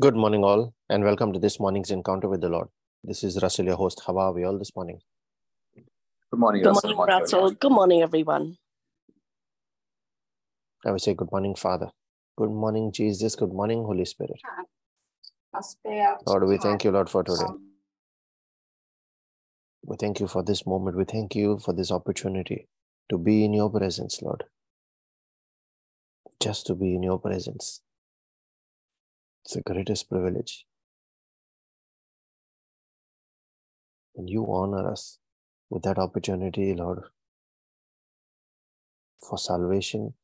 Good morning, all, and welcome to this morning's encounter with the Lord. This is Russell, your host. How are we all this morning? Good morning, Good Russell. morning, Russell. Good morning, everyone. I would say, Good morning, Father. Good morning, Jesus. Good morning, Holy Spirit. Lord, we thank you, Lord, for today. We thank you for this moment. We thank you for this opportunity to be in your presence, Lord. Just to be in your presence. It's the greatest privilege. And you honor us with that opportunity, Lord. For salvation,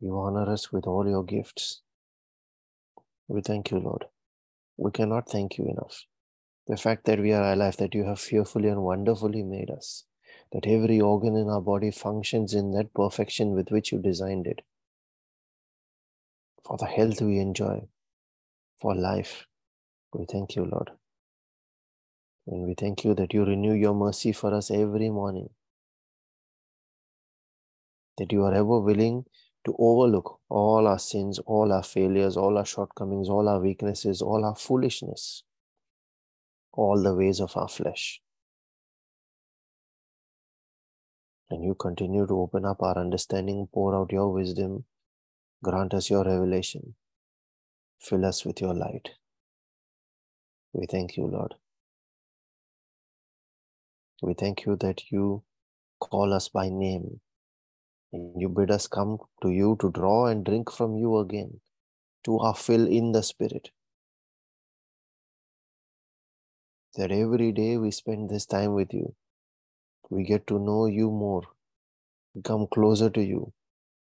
you honor us with all your gifts. We thank you, Lord. We cannot thank you enough. The fact that we are alive, that you have fearfully and wonderfully made us, that every organ in our body functions in that perfection with which you designed it. For the health we enjoy, for life, we thank you, Lord. And we thank you that you renew your mercy for us every morning. That you are ever willing to overlook all our sins, all our failures, all our shortcomings, all our weaknesses, all our foolishness, all the ways of our flesh. And you continue to open up our understanding, pour out your wisdom, grant us your revelation, fill us with your light. We thank you, Lord. We thank you that you call us by name and you bid us come to you to draw and drink from you again, to our fill in the Spirit. That every day we spend this time with you, we get to know you more, we come closer to you,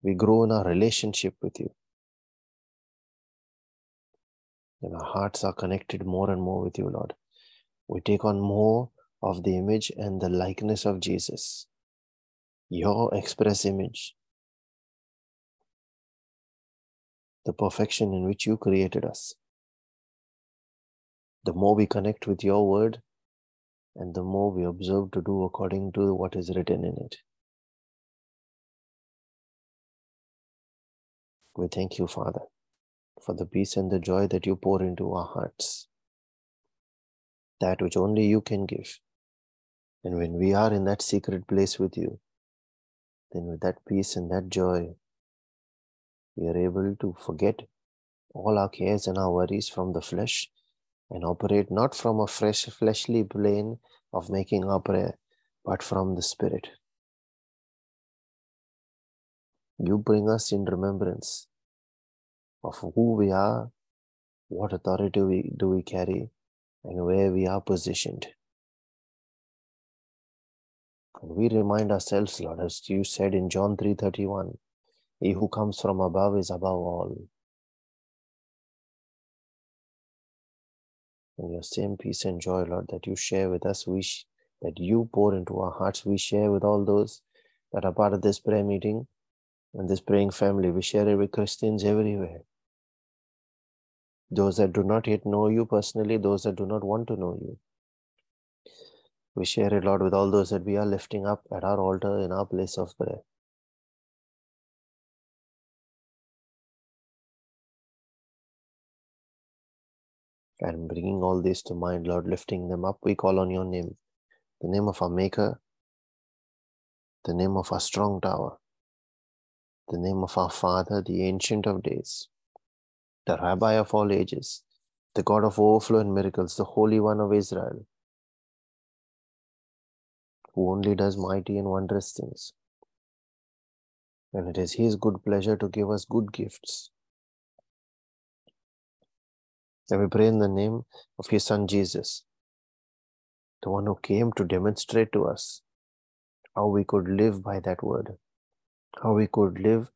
we grow in our relationship with you. And our hearts are connected more and more with you, Lord. We take on more of the image and the likeness of Jesus, your express image, the perfection in which you created us. The more we connect with your word, and the more we observe to do according to what is written in it. We thank you, Father, for the peace and the joy that you pour into our hearts, that which only you can give. And when we are in that secret place with you, then with that peace and that joy, we are able to forget all our cares and our worries from the flesh and operate not from a fresh fleshly plane of making our prayer, but from the Spirit. You bring us in remembrance of who we are, what authority we, do we carry, and where we are positioned. And we remind ourselves, Lord, as you said in John 3:31, he who comes from above is above all. And your same peace and joy, Lord, that you share with us, we sh- that you pour into our hearts, we share with all those that are part of this prayer meeting and this praying family. We share it with Christians everywhere. Those that do not yet know you personally, those that do not want to know you. We share it, Lord, with all those that we are lifting up at our altar in our place of prayer. And bringing all this to mind, Lord, lifting them up, we call on your name, the name of our Maker, the name of our strong tower, the name of our Father, the Ancient of Days, the Rabbi of all ages, the God of overflow and miracles, the Holy One of Israel, who only does mighty and wondrous things. And it is His good pleasure to give us good gifts. And we pray in the name of His Son Jesus, the one who came to demonstrate to us how we could live by that word, how we could live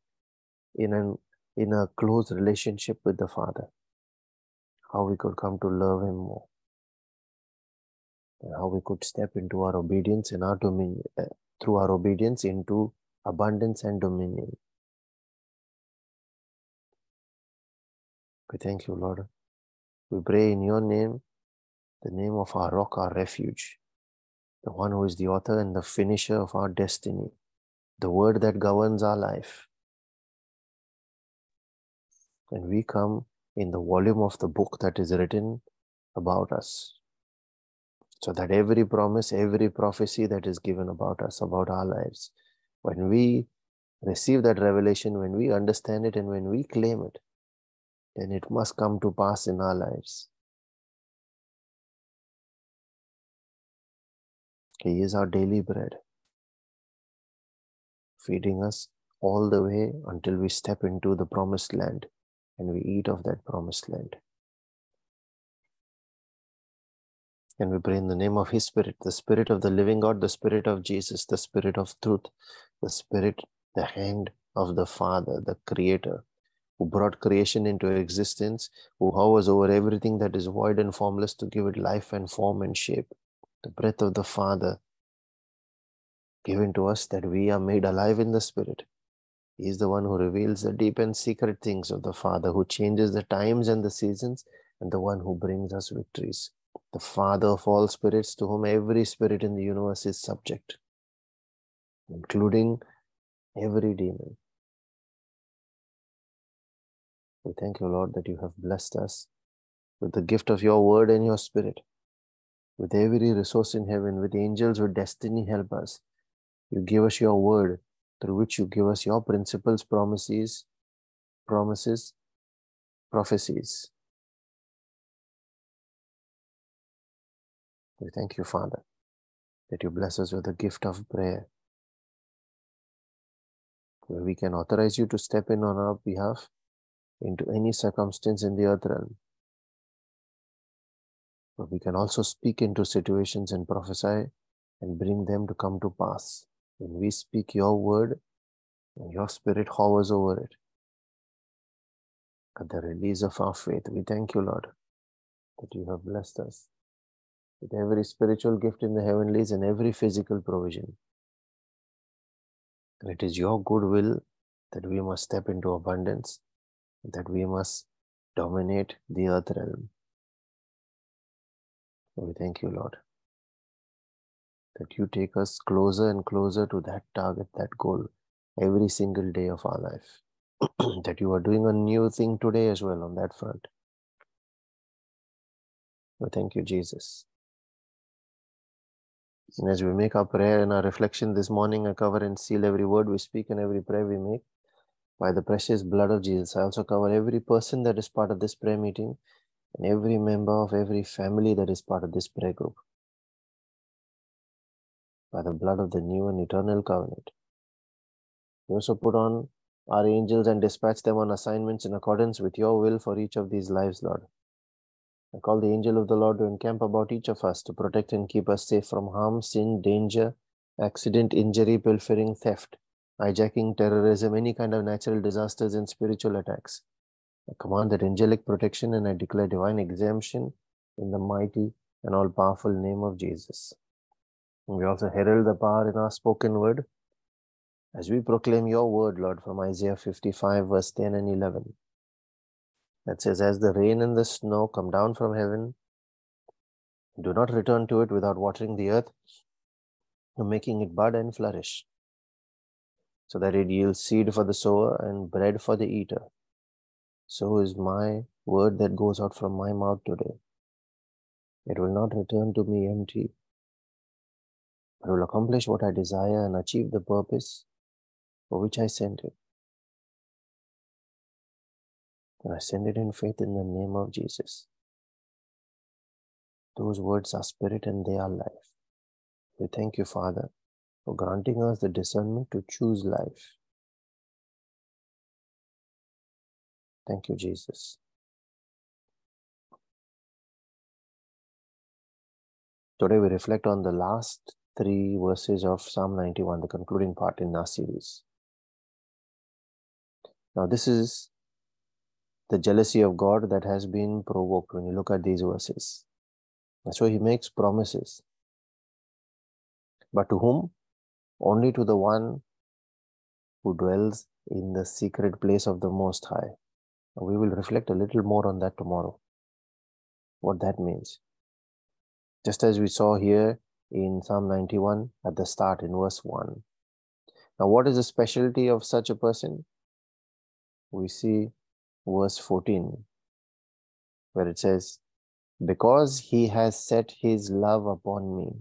in an in a close relationship with the Father, how we could come to love Him more, and how we could step into our obedience in our dominion uh, through our obedience into abundance and dominion. We thank you, Lord. We pray in your name, the name of our rock, our refuge, the one who is the author and the finisher of our destiny, the word that governs our life. And we come in the volume of the book that is written about us. So that every promise, every prophecy that is given about us, about our lives, when we receive that revelation, when we understand it, and when we claim it, then it must come to pass in our lives. He is our daily bread, feeding us all the way until we step into the promised land and we eat of that promised land. And we pray in the name of His Spirit, the Spirit of the living God, the Spirit of Jesus, the Spirit of truth, the Spirit, the hand of the Father, the Creator, who brought creation into existence, who hovers over everything that is void and formless to give it life and form and shape. The breath of the Father given to us that we are made alive in the Spirit. He is the one who reveals the deep and secret things of the Father, who changes the times and the seasons, and the one who brings us victories the Father of all spirits, to whom every spirit in the universe is subject, including every demon. We thank you, Lord, that you have blessed us with the gift of your word and your spirit, with every resource in heaven, with angels, with destiny help us. You give us your word through which you give us your principles, promises, promises, prophecies. We thank you, Father, that you bless us with the gift of prayer, where we can authorize you to step in on our behalf into any circumstance in the earth realm. But we can also speak into situations and prophesy and bring them to come to pass. When we speak your word, and your spirit hovers over it. At the release of our faith, we thank you, Lord, that you have blessed us with every spiritual gift in the heavenlies and every physical provision. And it is your good will that we must step into abundance, that we must dominate the earth realm. We thank you, Lord, that you take us closer and closer to that target, that goal, every single day of our life. that you are doing a new thing today as well on that front. We thank you, Jesus. And as we make our prayer and our reflection this morning, I cover and seal every word we speak and every prayer we make by the precious blood of Jesus. I also cover every person that is part of this prayer meeting and every member of every family that is part of this prayer group by the blood of the new and eternal covenant. We also put on our angels and dispatch them on assignments in accordance with your will for each of these lives, Lord. I call the angel of the Lord to encamp about each of us to protect and keep us safe from harm, sin, danger, accident, injury, pilfering, theft, hijacking, terrorism, any kind of natural disasters and spiritual attacks. I command that angelic protection and I declare divine exemption in the mighty and all powerful name of Jesus. We also herald the power in our spoken word as we proclaim your word, Lord, from Isaiah 55, verse 10 and 11 that says, As the rain and the snow come down from heaven, do not return to it without watering the earth and making it bud and flourish, so that it yields seed for the sower and bread for the eater. So is my word that goes out from my mouth today. It will not return to me empty, but will accomplish what I desire and achieve the purpose for which I sent it. And I send it in faith in the name of Jesus. Those words are spirit and they are life. We thank you, Father, for granting us the discernment to choose life. Thank you, Jesus. Today we reflect on the last three verses of Psalm 91, the concluding part in our series. Now, this is the jealousy of God that has been provoked when you look at these verses. That's why he makes promises. But to whom? Only to the one who dwells in the secret place of the Most High. We will reflect a little more on that tomorrow, what that means. Just as we saw here in Psalm 91 at the start in verse 1. Now, what is the specialty of such a person? We see verse 14 where it says, Because he has set his love upon me.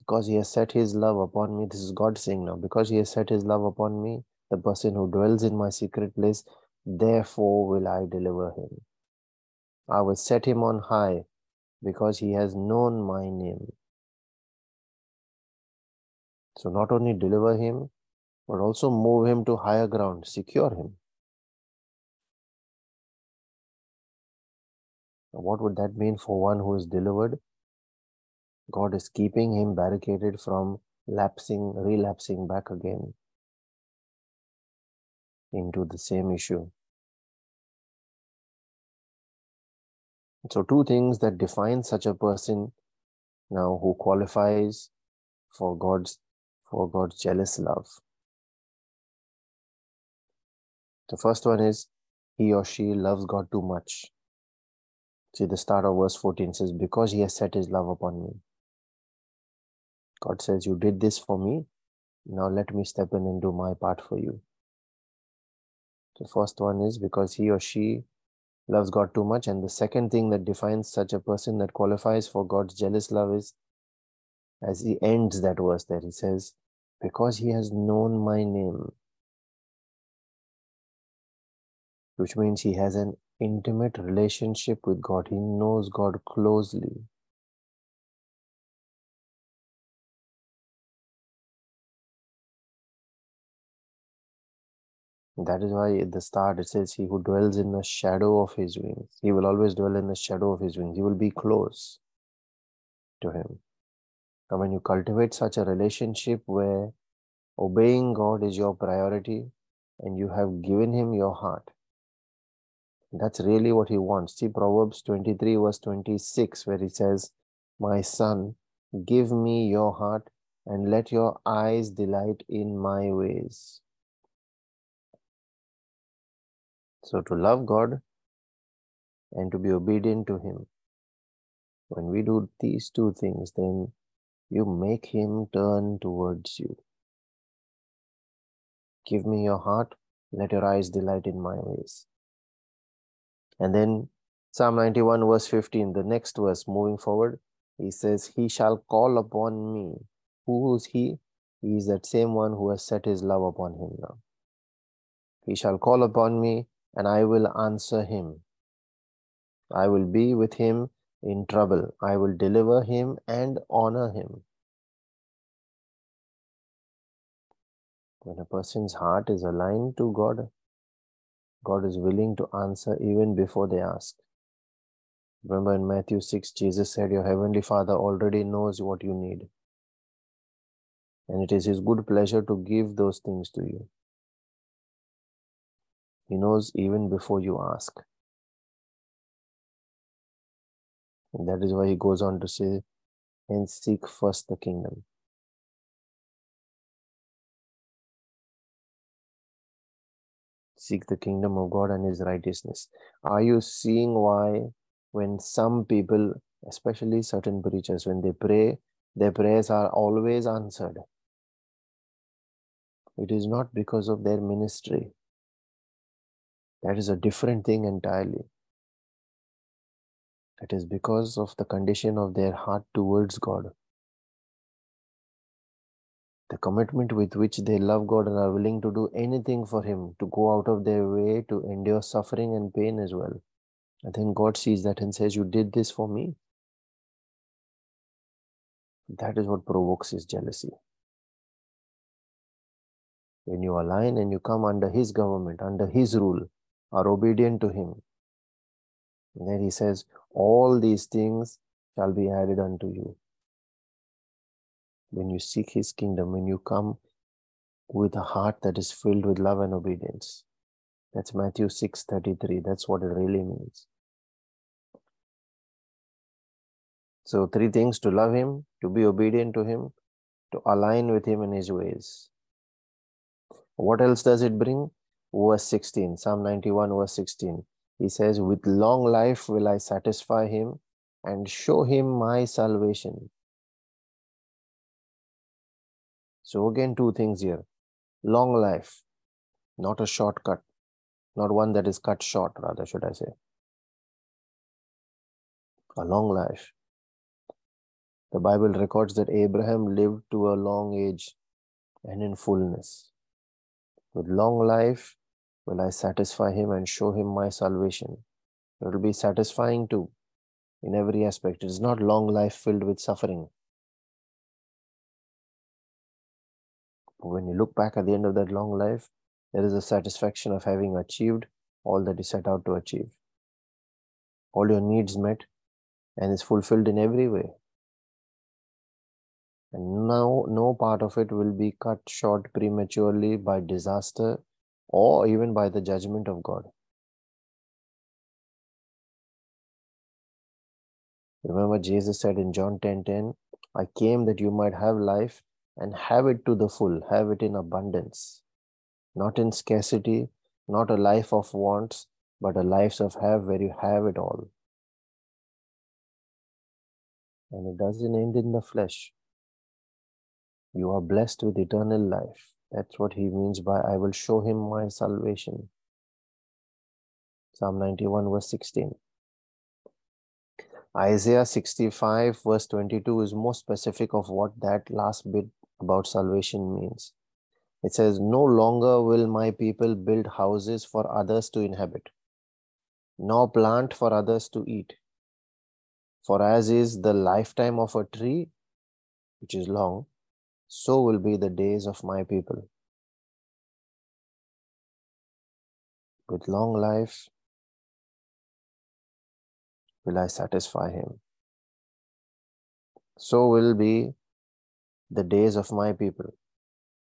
Because he has set his love upon me. This is God saying now, because he has set his love upon me, the person who dwells in my secret place, therefore will I deliver him. I will set him on high because he has known my name. So, not only deliver him, but also move him to higher ground, secure him. What would that mean for one who is delivered? God is keeping him barricaded from lapsing, relapsing back again into the same issue. So, two things that define such a person now who qualifies for God's for God's jealous love. The first one is he or she loves God too much. See, the start of verse 14 says, Because he has set his love upon me. God says, You did this for me. Now let me step in and do my part for you. The first one is because he or she loves God too much. And the second thing that defines such a person that qualifies for God's jealous love is as he ends that verse there, he says, Because he has known my name, which means he has an intimate relationship with God. He knows God closely. That is why at the start it says, He who dwells in the shadow of his wings, he will always dwell in the shadow of his wings. He will be close to him. And when you cultivate such a relationship where obeying God is your priority and you have given him your heart, that's really what he wants. See Proverbs 23, verse 26, where he says, My son, give me your heart and let your eyes delight in my ways. So, to love God and to be obedient to Him, when we do these two things, then you make Him turn towards you. Give me your heart, let your eyes delight in my ways. And then Psalm 91, verse 15, the next verse moving forward, he says, He shall call upon me. Who is he? He is that same one who has set his love upon him now. He shall call upon me, and I will answer him. I will be with him in trouble. I will deliver him and honor him. When a person's heart is aligned to God, God is willing to answer even before they ask. Remember in Matthew 6, Jesus said, Your heavenly Father already knows what you need. And it is His good pleasure to give those things to you. He knows even before you ask. And that is why he goes on to say, and seek first the kingdom. Seek the kingdom of God and his righteousness. Are you seeing why, when some people, especially certain preachers, when they pray, their prayers are always answered? It is not because of their ministry, that is a different thing entirely. It is because of the condition of their heart towards God. The commitment with which they love God and are willing to do anything for Him, to go out of their way to endure suffering and pain as well. I think God sees that and says, You did this for me. That is what provokes His jealousy. When you align and you come under His government, under His rule, are obedient to him. And then he says, All these things shall be added unto you. When you seek his kingdom, when you come with a heart that is filled with love and obedience. That's Matthew 6 33. That's what it really means. So, three things to love him, to be obedient to him, to align with him in his ways. What else does it bring? Verse 16, Psalm 91, verse 16. He says, With long life will I satisfy him and show him my salvation. So, again, two things here long life, not a shortcut, not one that is cut short, rather, should I say. A long life. The Bible records that Abraham lived to a long age and in fullness. With long life will I satisfy him and show him my salvation. It will be satisfying too in every aspect. It is not long life filled with suffering. When you look back at the end of that long life, there is a satisfaction of having achieved all that you set out to achieve. All your needs met and is fulfilled in every way. And now, no part of it will be cut short prematurely by disaster or even by the judgment of God. Remember, Jesus said in John 10 10, I came that you might have life and have it to the full, have it in abundance, not in scarcity, not a life of wants, but a life of have where you have it all. And it doesn't end in the flesh. You are blessed with eternal life. That's what he means by I will show him my salvation. Psalm 91, verse 16. Isaiah 65, verse 22 is more specific of what that last bit about salvation means. It says, No longer will my people build houses for others to inhabit, nor plant for others to eat. For as is the lifetime of a tree, which is long, so will be the days of my people. With long life will I satisfy him. So will be the days of my people,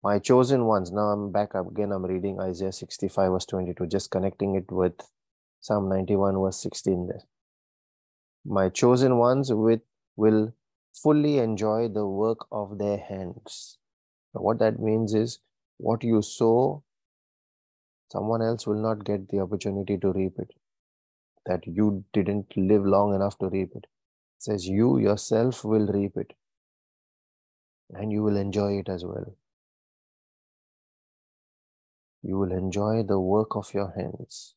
my chosen ones. Now I'm back up again. I'm reading Isaiah 65, verse 22, just connecting it with Psalm 91, verse 16 there. My chosen ones with will fully enjoy the work of their hands. Now, what that means is what you sow, someone else will not get the opportunity to reap it. That you didn't live long enough to reap it. it says you yourself will reap it and you will enjoy it as well. You will enjoy the work of your hands.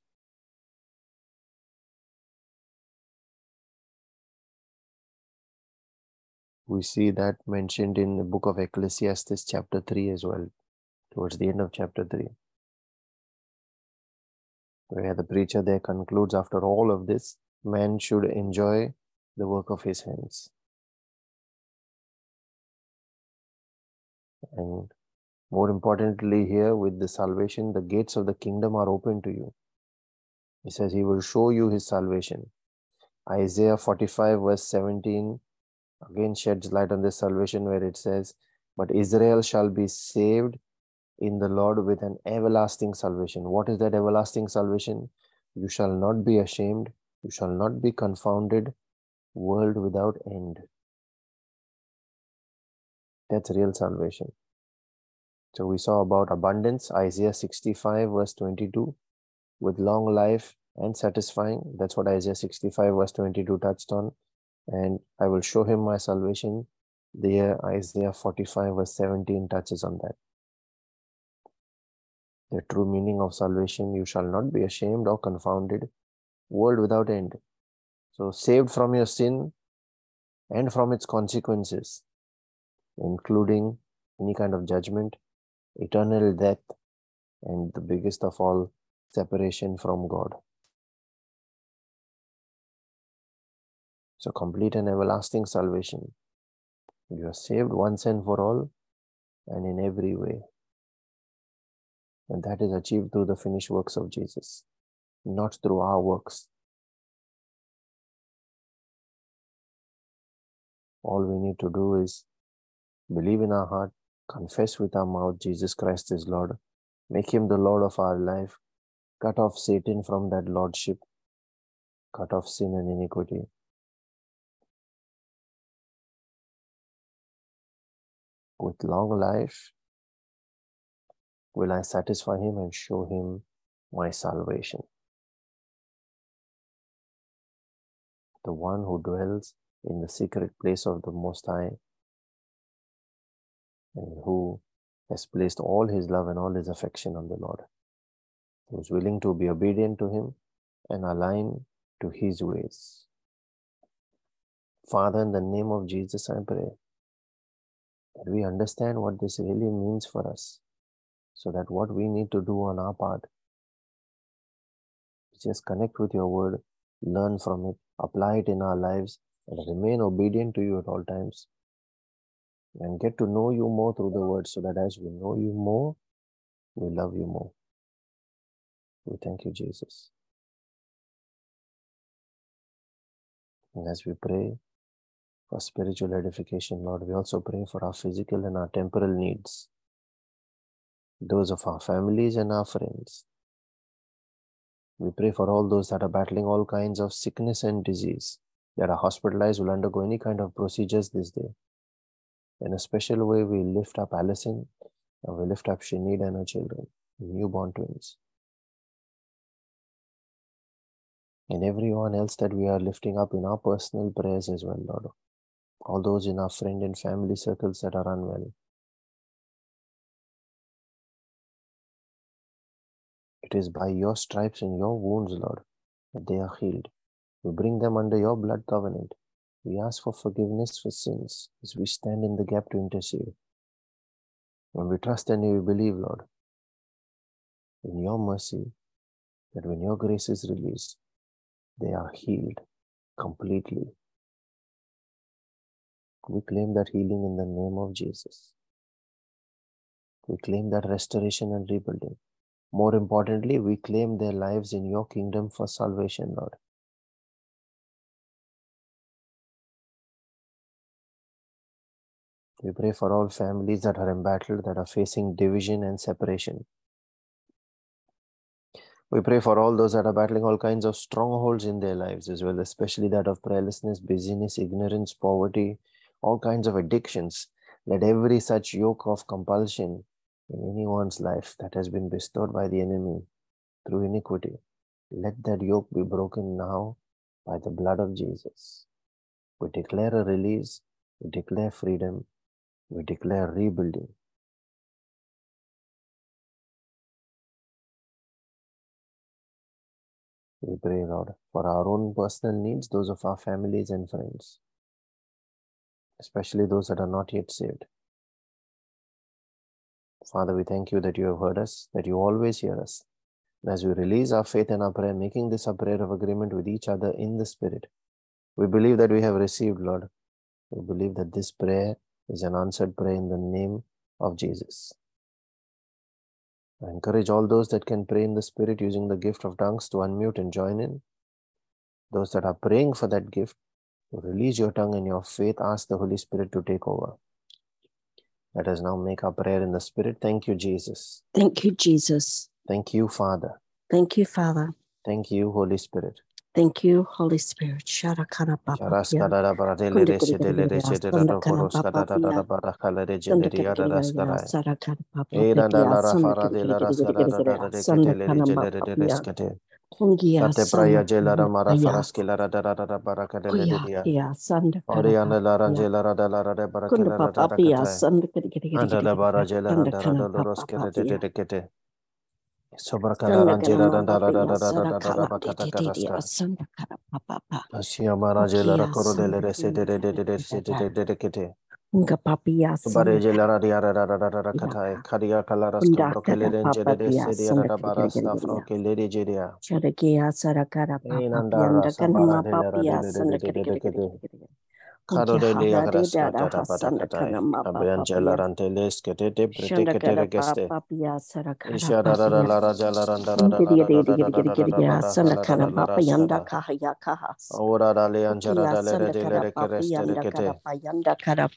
We see that mentioned in the book of Ecclesiastes, chapter 3, as well, towards the end of chapter 3, where the preacher there concludes after all of this, man should enjoy the work of his hands. And more importantly, here with the salvation, the gates of the kingdom are open to you. He says, He will show you His salvation. Isaiah 45, verse 17, again sheds light on this salvation where it says, But Israel shall be saved in the Lord with an everlasting salvation. What is that everlasting salvation? You shall not be ashamed, you shall not be confounded, world without end. That's real salvation. So we saw about abundance, Isaiah 65, verse 22, with long life and satisfying. That's what Isaiah 65, verse 22 touched on. And I will show him my salvation. There, Isaiah 45, verse 17 touches on that. The true meaning of salvation you shall not be ashamed or confounded, world without end. So, saved from your sin and from its consequences including any kind of judgment, eternal death, and the biggest of all, separation from God. So, complete and everlasting salvation. You are saved once and for all and in every way. And that is achieved through the finished works of Jesus, not through our works. All we need to do is believe in our heart, confess with our mouth Jesus Christ is Lord, make him the Lord of our life, cut off Satan from that lordship, cut off sin and iniquity. With long life, will I satisfy him and show him my salvation. The one who dwells in the secret place of the Most High and who has placed all his love and all his affection on the Lord. who's willing to be obedient to Him and align to His ways. Father, in the name of Jesus, I pray that we understand what this really means for us so that what we need to do on our part is just connect with your word, learn from it, apply it in our lives, and remain obedient to you at all times. And get to know you more through the word so that as we know you more, we love you more. We thank you, Jesus. And as we pray for spiritual edification, Lord, we also pray for our physical and our temporal needs, those of our families and our friends. We pray for all those that are battling all kinds of sickness and disease, that are hospitalized, will undergo any kind of procedures this day. In a special way, we lift up Allison and we lift up Shanid and her children, newborn twins. And everyone else that we are lifting up in our personal prayers as well, Lord. All those in our friend and family circles that are unwell. It is by your stripes and your wounds, Lord, that they are healed. We bring them under your blood covenant. We ask for forgiveness for sins as we stand in the gap to intercede. When we trust and we believe, Lord, in your mercy, that when your grace is released, they are healed completely. We claim that healing in the name of Jesus. We claim that restoration and rebuilding. More importantly, we claim their lives in your kingdom for salvation, Lord. We pray for all families that are embattled, that are facing division and separation. We pray for all those that are battling all kinds of strongholds in their lives as well, especially that of prayerlessness, busyness, ignorance, poverty, all kinds of addictions. Let every such yoke of compulsion in anyone's life that has been bestowed by the enemy through iniquity, let that yoke be broken now by the blood of Jesus. We declare a release, we declare freedom, we declare rebuilding. We pray, Lord, for our own personal needs, those of our families and friends, especially those that are not yet saved. Father, we thank you that you have heard us, that you always hear us. And as we release our faith and our prayer, making this a prayer of agreement with each other in the Spirit, we believe that we have received, Lord. We believe that this prayer is an answered prayer in the name of Jesus. I encourage all those that can pray in the Spirit using the gift of tongues to unmute and join in. Those that are praying for that gift, release your tongue and your faith, ask the Holy Spirit to take over. Let us now make our prayer in the Spirit. Thank you, Jesus. Thank you, Jesus. Thank you, Father. Thank you, Father. Thank you, Holy Spirit. Thank you, Holy Spirit. Sharakana Baba. Sharaskadara baradele resedele resedele koroskadara barakale regeneria raskara. Era dalla rafara de la raskadara reketele regelere reskete. Tate praya gelara mara faraskela rada rada barakadele redia. Oriana la rangela rada la rada barakela rada rakata. Anda la barajela rada rada roskele rekete. Sobrakala rangela Nga papia Bareje la radia rada rada rada kata. Kadia kalaras kambrokele rengele resedia rada baras la frokele regedia. Charakia sarakara papa Inandara yanda kanama sabara de la papia rada sanda de kiri kiri kiri de kiri Karo de lia Hara de graska dada jada hasanda batakatai. kanama Abeangela papia ranteles kete de Shanda pretekete kara regeste. papia sarakara Ishara da da papia la raja la randa da da da Ngiri da giri da giri da da giri da giri da da giri bara hasanda kala da da kana la papa yanda raskada. kahaya kahas Ora da le anjara Ukia da le de sanda de le kara de papa kereste yanda kara rekete. pa yanda kara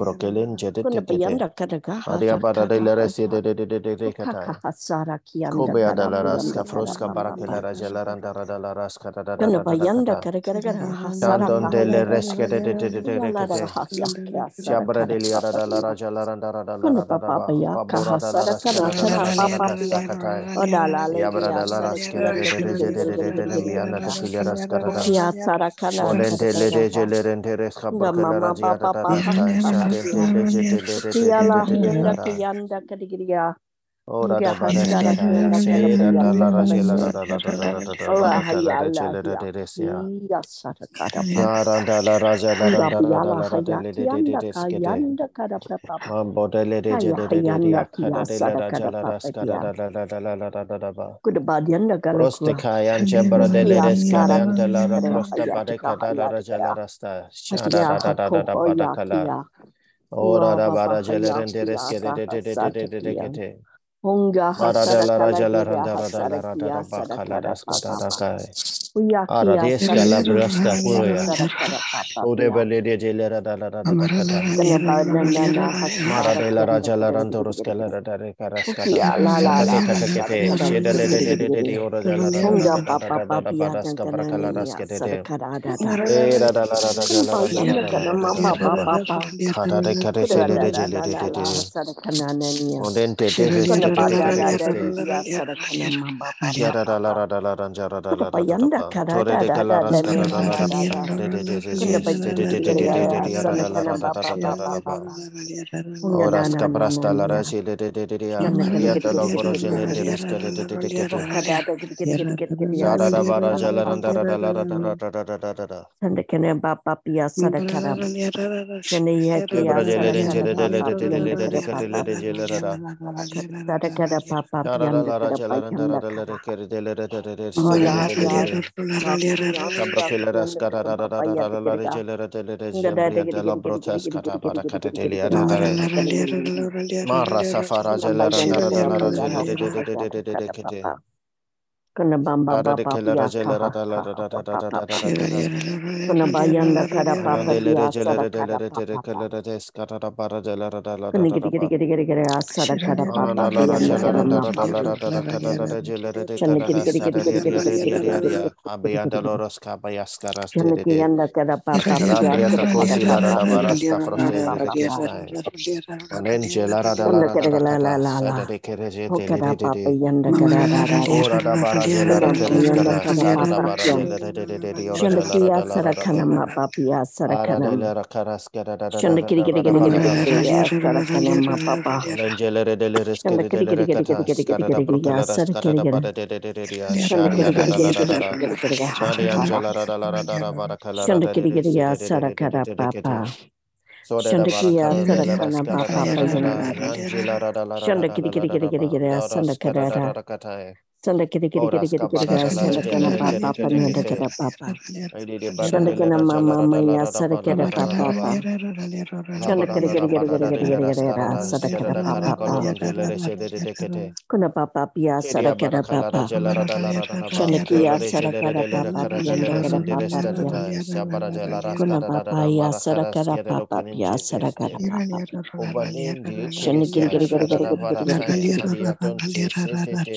brokelen jete tete piyanda kadaga para de la resi de de de de de kata hasara kiyanda kobe ada la raska froska para ke la rajala randa rada la raska da da da da piyanda kadaga kadaga hasara don de la reske de de de de de de shabra de la rada la rajala randa rada la rada ka la le ya la de de de de de de de de Yala Hinda Ora da bara jelerende reskedete Hunga hasara kala da da da da da da da da da da da da da da Aradeska la brasta puya. Ode bele de jelera da la da da Mara de la raja la rando ruska la da re karaska. La la la ka ka ke sheda de de de de de ora da la da da da raska para kala raska de de. E da da la da da la. Kada de ka de sheda de de de de de. La la. Papa, Mara safara Kena bamba Kena bayang kada Kena kada papa Kena Kena kada papa Shandakia, Sadakana, Shandakiri,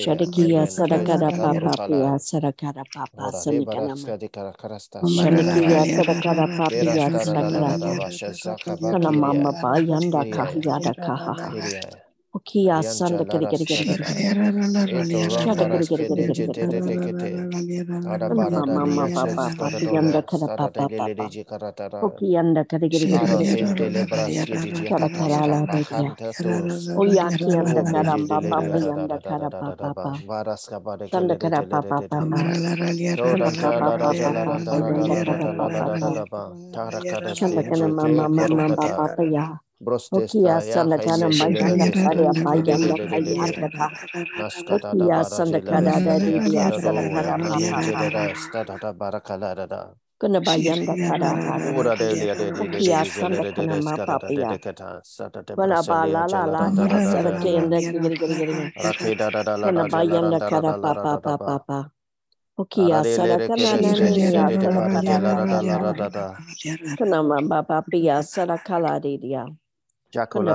Shanikia sadakara papa pia sadakara papa sadikana Sedekah sadakara papa Sedekah sadakara kana mama pa papa kahya da kaha Okay, sanda kiri kiri kiri kiri. Shada kiri kiri kiri Brostesta Okia ya salakana mayanda kaya mayanda kaya Haimeshele kata. Naskata da Okia salakana jelere da steya diya kadaro ya salakana papa maninte de papa. resta da da barakala da da. Kuna bayanda kada hari. Ura de de de de de de Okia de jelere de salakana de ma skara da papa de ya. de kata sata de Kuna ba la la la da da da ya da da da. salakenda giri giri giri. Rake da da da la Kuna da jela da bayanda da da kada da la da papa da da papa ba. papa. Ara Okia de le salakana de na na se na se ya de de bara salakada jela da da da da la da da da. da da. Kuna ma papa ya salakala diya. Jacola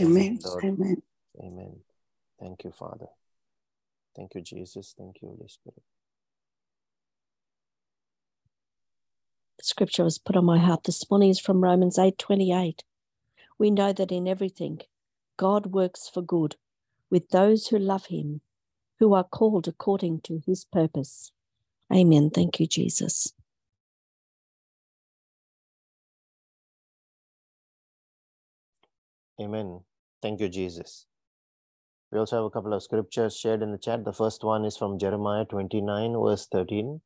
Amen. Lord. Amen. Amen. Thank you, Father. Thank you, Jesus. Thank you, Holy Spirit. The scripture was put on my heart this morning is from Romans 8:28. We know that in everything God works for good with those who love him, who are called according to his purpose. Amen. Thank you, Jesus. Amen. Thank you, Jesus. We also have a couple of scriptures shared in the chat. The first one is from Jeremiah 29, verse 13,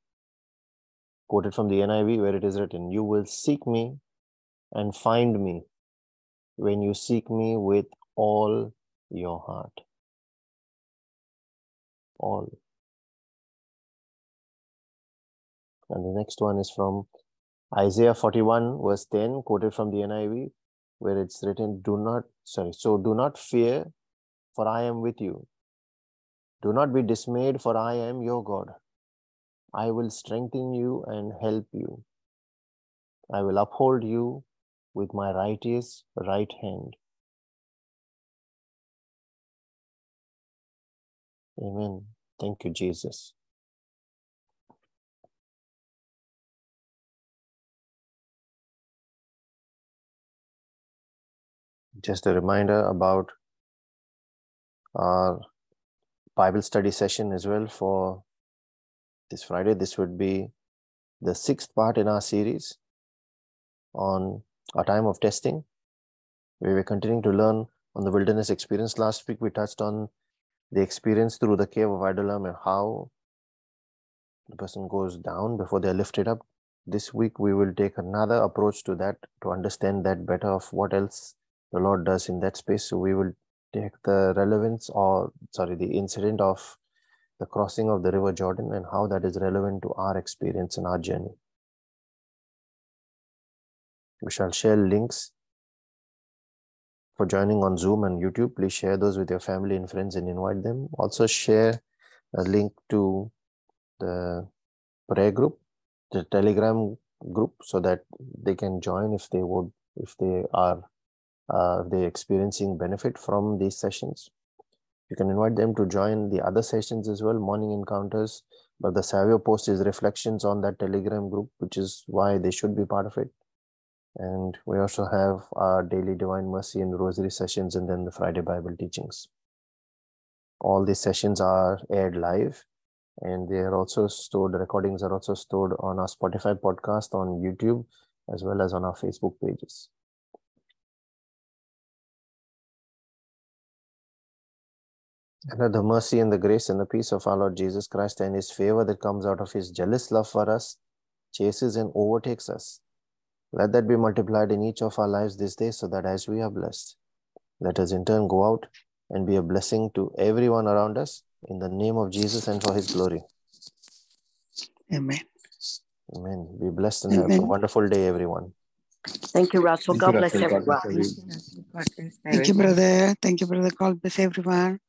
quoted from the NIV, where it is written, You will seek me and find me when you seek me with all your heart. All. And the next one is from Isaiah 41, verse 10, quoted from the NIV, where it's written, Do not, sorry, so do not fear, for I am with you. Do not be dismayed, for I am your God. I will strengthen you and help you. I will uphold you with my righteous right hand. Amen. Thank you, Jesus. Just a reminder about our Bible study session as well for this Friday. This would be the sixth part in our series on our time of testing. We were continuing to learn on the wilderness experience. Last week, we touched on the experience through the cave of Adullam and how the person goes down before they're lifted up. This week, we will take another approach to that to understand that better of what else the Lord does in that space. So, we will take the relevance or, sorry, the incident of the crossing of the river Jordan and how that is relevant to our experience and our journey. We shall share links for joining on Zoom and YouTube. Please share those with your family and friends and invite them. Also, share a link to the prayer group, the Telegram group, so that they can join if they would, if they are, uh, they're experiencing benefit from these sessions. You can invite them to join the other sessions as well, morning encounters. But the Savio post is reflections on that Telegram group, which is why they should be part of it. And we also have our daily Divine Mercy and Rosary sessions, and then the Friday Bible teachings. All these sessions are aired live, and they are also stored, the recordings are also stored on our Spotify podcast, on YouTube, as well as on our Facebook pages. And that the mercy and the grace and the peace of our Lord Jesus Christ and his favor that comes out of his jealous love for us chases and overtakes us. Let that be multiplied in each of our lives this day so that as we are blessed, let us in turn go out and be a blessing to everyone around us in the name of Jesus and for his glory. Amen. Amen. Be blessed and have a wonderful day, everyone. Thank you, Russell. Thank God you, bless Russell. Bless everyone. Thank you, brother. Thank you, brother. God bless everyone.